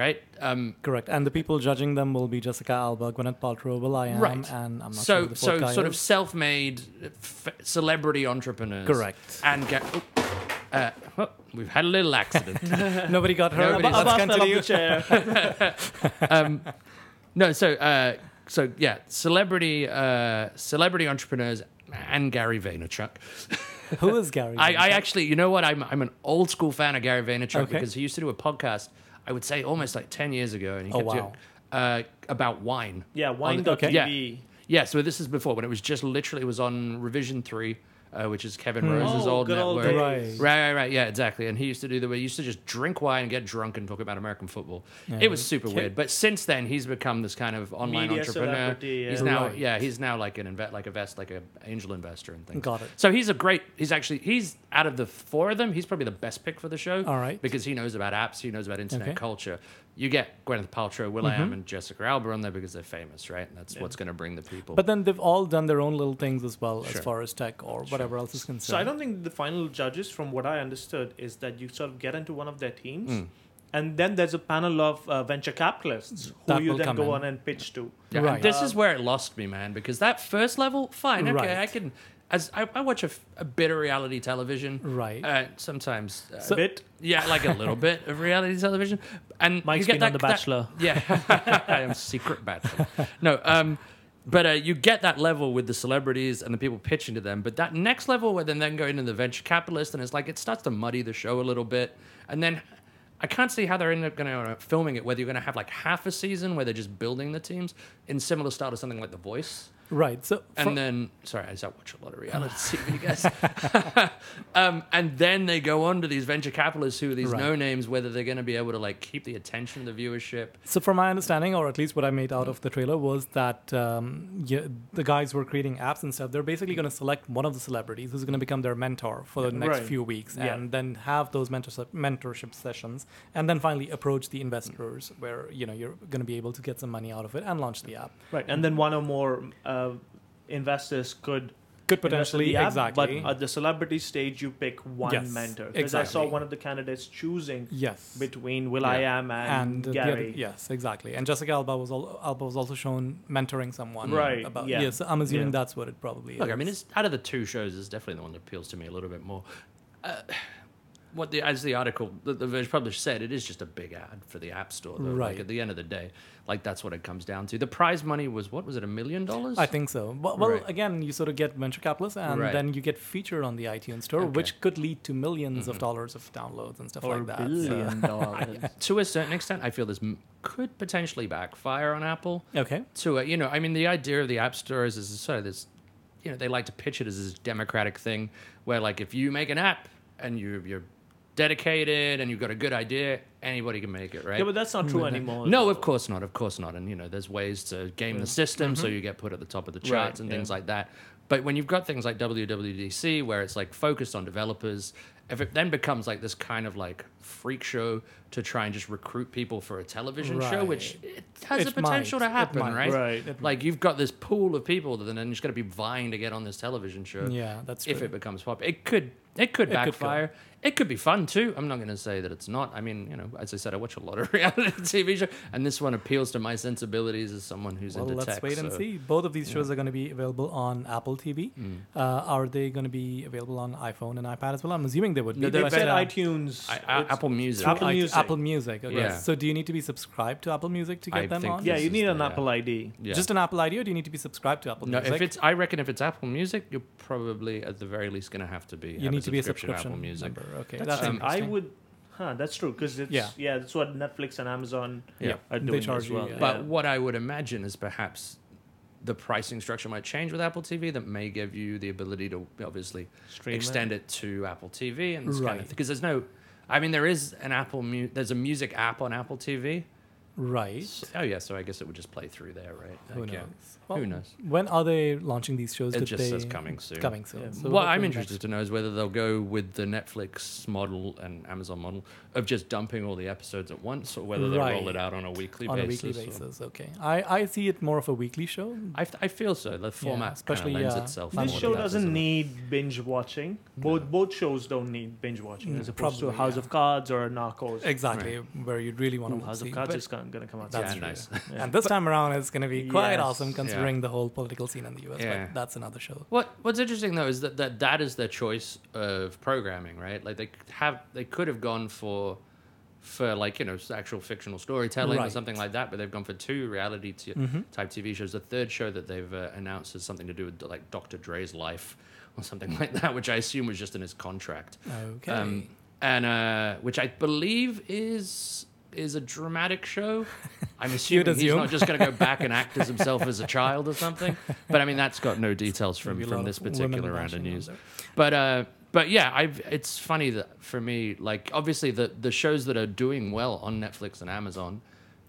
right? Um, Correct, and the people judging them will be Jessica Alba, Gwyneth Paltrow, Will I Am, Right. and I'm not so who the so fourth guy sort of self-made f- celebrity entrepreneurs. Correct. And get. oh, uh, oh, we've had a little accident. Nobody got hurt. Nobody's- Let's Abbas fell off continue. the chair. um, no, so uh, so yeah, celebrity uh, celebrity entrepreneurs and Gary Vaynerchuk. Who is Gary? I, I actually, you know what? I'm I'm an old school fan of Gary Vaynerchuk Okay. because he used to do a podcast. I would say almost like ten years ago, and he Oh, kept wow. doing, uh, about wine. yeah, wine.tv. okay. Yeah. Yeah, so this is before when it was just literally it was on Revision Three, uh, which is Kevin Hmm. Rose's Oh, old good old network. days. Right. Right, right, right. Yeah, exactly. And he used to do the way he used to just drink wine and get drunk and talk about American football. Yeah. It was super Okay. weird. But since then, he's become this kind of online Media entrepreneur. celebrity, He's yeah. now, Right. yeah, he's now like an invest, like a vest, like a angel investor and things. Got it. So he's a great. He's actually he's out of the four of them, he's probably the best pick for the show. All right. Because he knows about apps, he knows about internet Okay. culture. You get Gwyneth Paltrow, Will I Mm-hmm. Am, and Jessica Alba on there because they're famous, right? And that's what's going to bring the people. But then they've all done their own little things as well, Sure. as far as tech or whatever else is concerned. So I don't think the final judges, from what I understood, is that you sort of get into one of their teams, Mm. and then there's a panel of uh, venture capitalists who That you then go in. on and pitch to. Yeah, Right. and this Um, is where it lost me, man, because that first level, fine, okay, Right. I can. As I, I watch a bit of reality television, Right. Uh, sometimes, uh, So- bit. yeah, like a little bit of reality television, and Mike's you get been on that, The that- Bachelor. yeah, I am secret bachelor. No, um, but uh, you get that level with the celebrities and the people pitching to them. But that next level, where then then go into the venture capitalist, and it's like it starts to muddy the show a little bit. And then I can't see how they're end up going to filming it. Whether you're going to have like half a season where they're just building the teams in similar style to something like The Voice. Right. So And from- then, sorry, I just watch a lot of reality TV, guys. um, and then they go on to these venture capitalists who are these Right. no names, whether they're going to be able to like keep the attention of the viewership. So, from my understanding, or at least what I made out of the trailer, was that um, yeah, the guys were creating apps and stuff, they're basically going to select one of the celebrities who's going to become their mentor for the next Right. few weeks, Yeah. and then have those mentorship mentorship sessions, and then finally approach the investors, where you know you're going to be able to get some money out of it and launch the app. Right, and then one or more uh, investors could Could invest in potentially the app, exactly. But at the celebrity stage, you pick one Yes, mentor. Because I saw one of the candidates choosing yes. between Will Yeah. I Am and, and uh, the other- Gary. yes, exactly. And Jessica Alba was al- Alba was also shown mentoring someone. Right, About, yeah. Yes, I'm assuming Yeah. that's what it probably Look, is. I mean, it's out of the two shows, it's definitely the one that appeals to me a little bit more. Uh, what the as the article the, the Verge published said, it is just a big ad for the App Store. Though. Right. Like at the end of the day, like that's what it comes down to. The prize money was what was it a million dollars? I think so. Well, well Right. again, you sort of get venture capitalists, and Right. then you get featured on the iTunes store, Okay. Mm-hmm. which could lead to 1000000s of dollars of downloads and stuff or like that. So- billion dollars. to a certain extent, I feel this m- could potentially backfire on Apple. okay. To a, you know, I mean, the idea of the App Store is, is sort of this, you know, they like to pitch it as this democratic thing where, like, if you make an app and you you're dedicated and you've got a good idea, anybody can make it, right? Yeah, but that's not true No, anymore. No, of course not. Of course not. And you know, there's ways to game the system so you get put at the top of the charts Mm-hmm. Right, and yeah. things like that. But when you've got things like WWDC where it's like focused on developers, if it then becomes like this kind of like freak show to try and just recruit people for a television show, which it has It the potential might. to It happen, might. right? Right. It- Like you've got this pool of people that then just got to be vying to get on this television show Yeah, that's true. if it becomes popular. It could it could It could backfire. It could be fun too. I'm not going to say that it's not. I mean, you know, as I said, I watch a lot of reality TV shows, and this one appeals to my sensibilities as someone who's into tech. well, into let's tech. wait and see. Both of these shows are going to be available on Apple TV. Mm. Uh, are they going to be available on iPhone and iPad as well? I'm assuming they would be. No, they but, They said uh, iTunes. I, I, Apple Music. Apple I- Music. Apple Music. Okay. Yeah. So do you need to be subscribed to Apple Music to get I them on? yeah, you need the- an yeah. Apple ID. Yeah. Just an Apple ID, or do you need to be subscribed to Apple no, Music? if it's, I reckon if it's Apple Music, you're probably at the very least going to have to be. you have need to be a subscription Apple Music. member. Okay, That's that's, um, I would. Huh, that's true because it's Yeah. yeah. that's what Netflix and Amazon Yeah. are They doing charge as you, well. yeah. But what I would imagine is perhaps the pricing structure might change with Apple TV that may give you the ability to obviously Stream extend it. to Apple TV and this kind Right. of because there's no I mean there is an Apple mu- there's a music app on Apple TV. right. So- oh yeah, so I guess it would just play through there, right? Who Like, knows? yeah. Well, Who knows? When are they launching these shows? It Did just they... says coming soon. Coming soon. Yeah. So what I'm interested next- to know is whether they'll go with the Netflix model and Amazon model of just dumping all the episodes at once, or whether they'll roll it out on a weekly on a basis. weekly or- basis. Okay, I, I see it more of a weekly show. I, I feel so. The format especially, especially lends uh, itself. This more show to that, doesn't it? need binge watching. Both both shows don't need binge watching Mm, as opposed to House yeah. of Cards or Narcos. Exactly, where you really want Ooh, to House see. of Cards but- is going to come out. That's Yeah, nice. And this time around, it's going to be quite Yes. awesome considering the whole political scene in the US. Yeah. But that's another show. What What's interesting though is that, that that is their choice of programming, right? Like they could have they could have gone for for like you know actual fictional storytelling or something like that, but they've gone for two reality t- Mhm. type TV shows. The third show that they've uh, announced has something to do with like Dr. Dre's life or something like that, which I assume was just in his contract. Okay. Um, and uh, which I believe is is a dramatic show. I'm assuming he's not just going to go back and act as himself as a child or something. But I mean, that's got no details from from this particular round of news. But uh, but yeah, I've it's funny that for me, like obviously the the shows that are doing well on Netflix and Amazon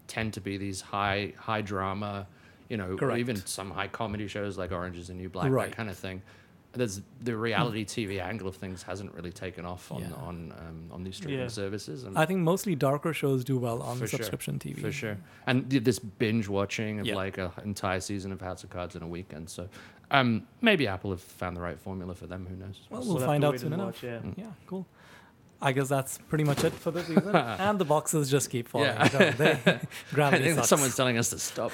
tend to be these high high drama, you know, even some high comedy shows like Orange Is the New Black, Right. that kind of thing. There's the reality TV angle of things hasn't really taken off on Yeah. on um, on these streaming Yeah. services. And I think mostly darker shows do well on For sure. subscription TV. for sure. And this binge watching of Yeah. like an entire season of House of Cards in a weekend. So um, maybe Apple have found the right formula for them. Who knows? Well, So we'll find out soon enough. watch, yeah. Mm. Yeah, cool. I guess that's pretty much it for this season. and the boxes just keep falling. Yeah. They, I think sucks. someone's telling us to stop.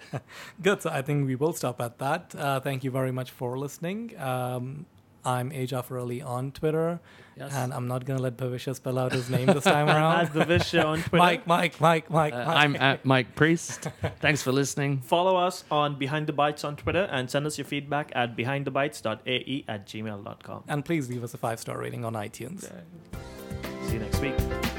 Good. So I think we will stop at that. Uh, thank you very much for listening. Um, I'm A. Jafar Ali on Twitter, Yes. and I'm not going to let Bhavishya spell out his name this time around. At Bhavishya on Twitter. Mike, Mike, Mike, Mike, Uh, Mike. I'm at Mike Priest. Thanks for listening. Follow us on Behind the Bytes on Twitter and send us your feedback at behindthebytes.ae at gmail.com. and please leave us a five star rating on iTunes. See you next week.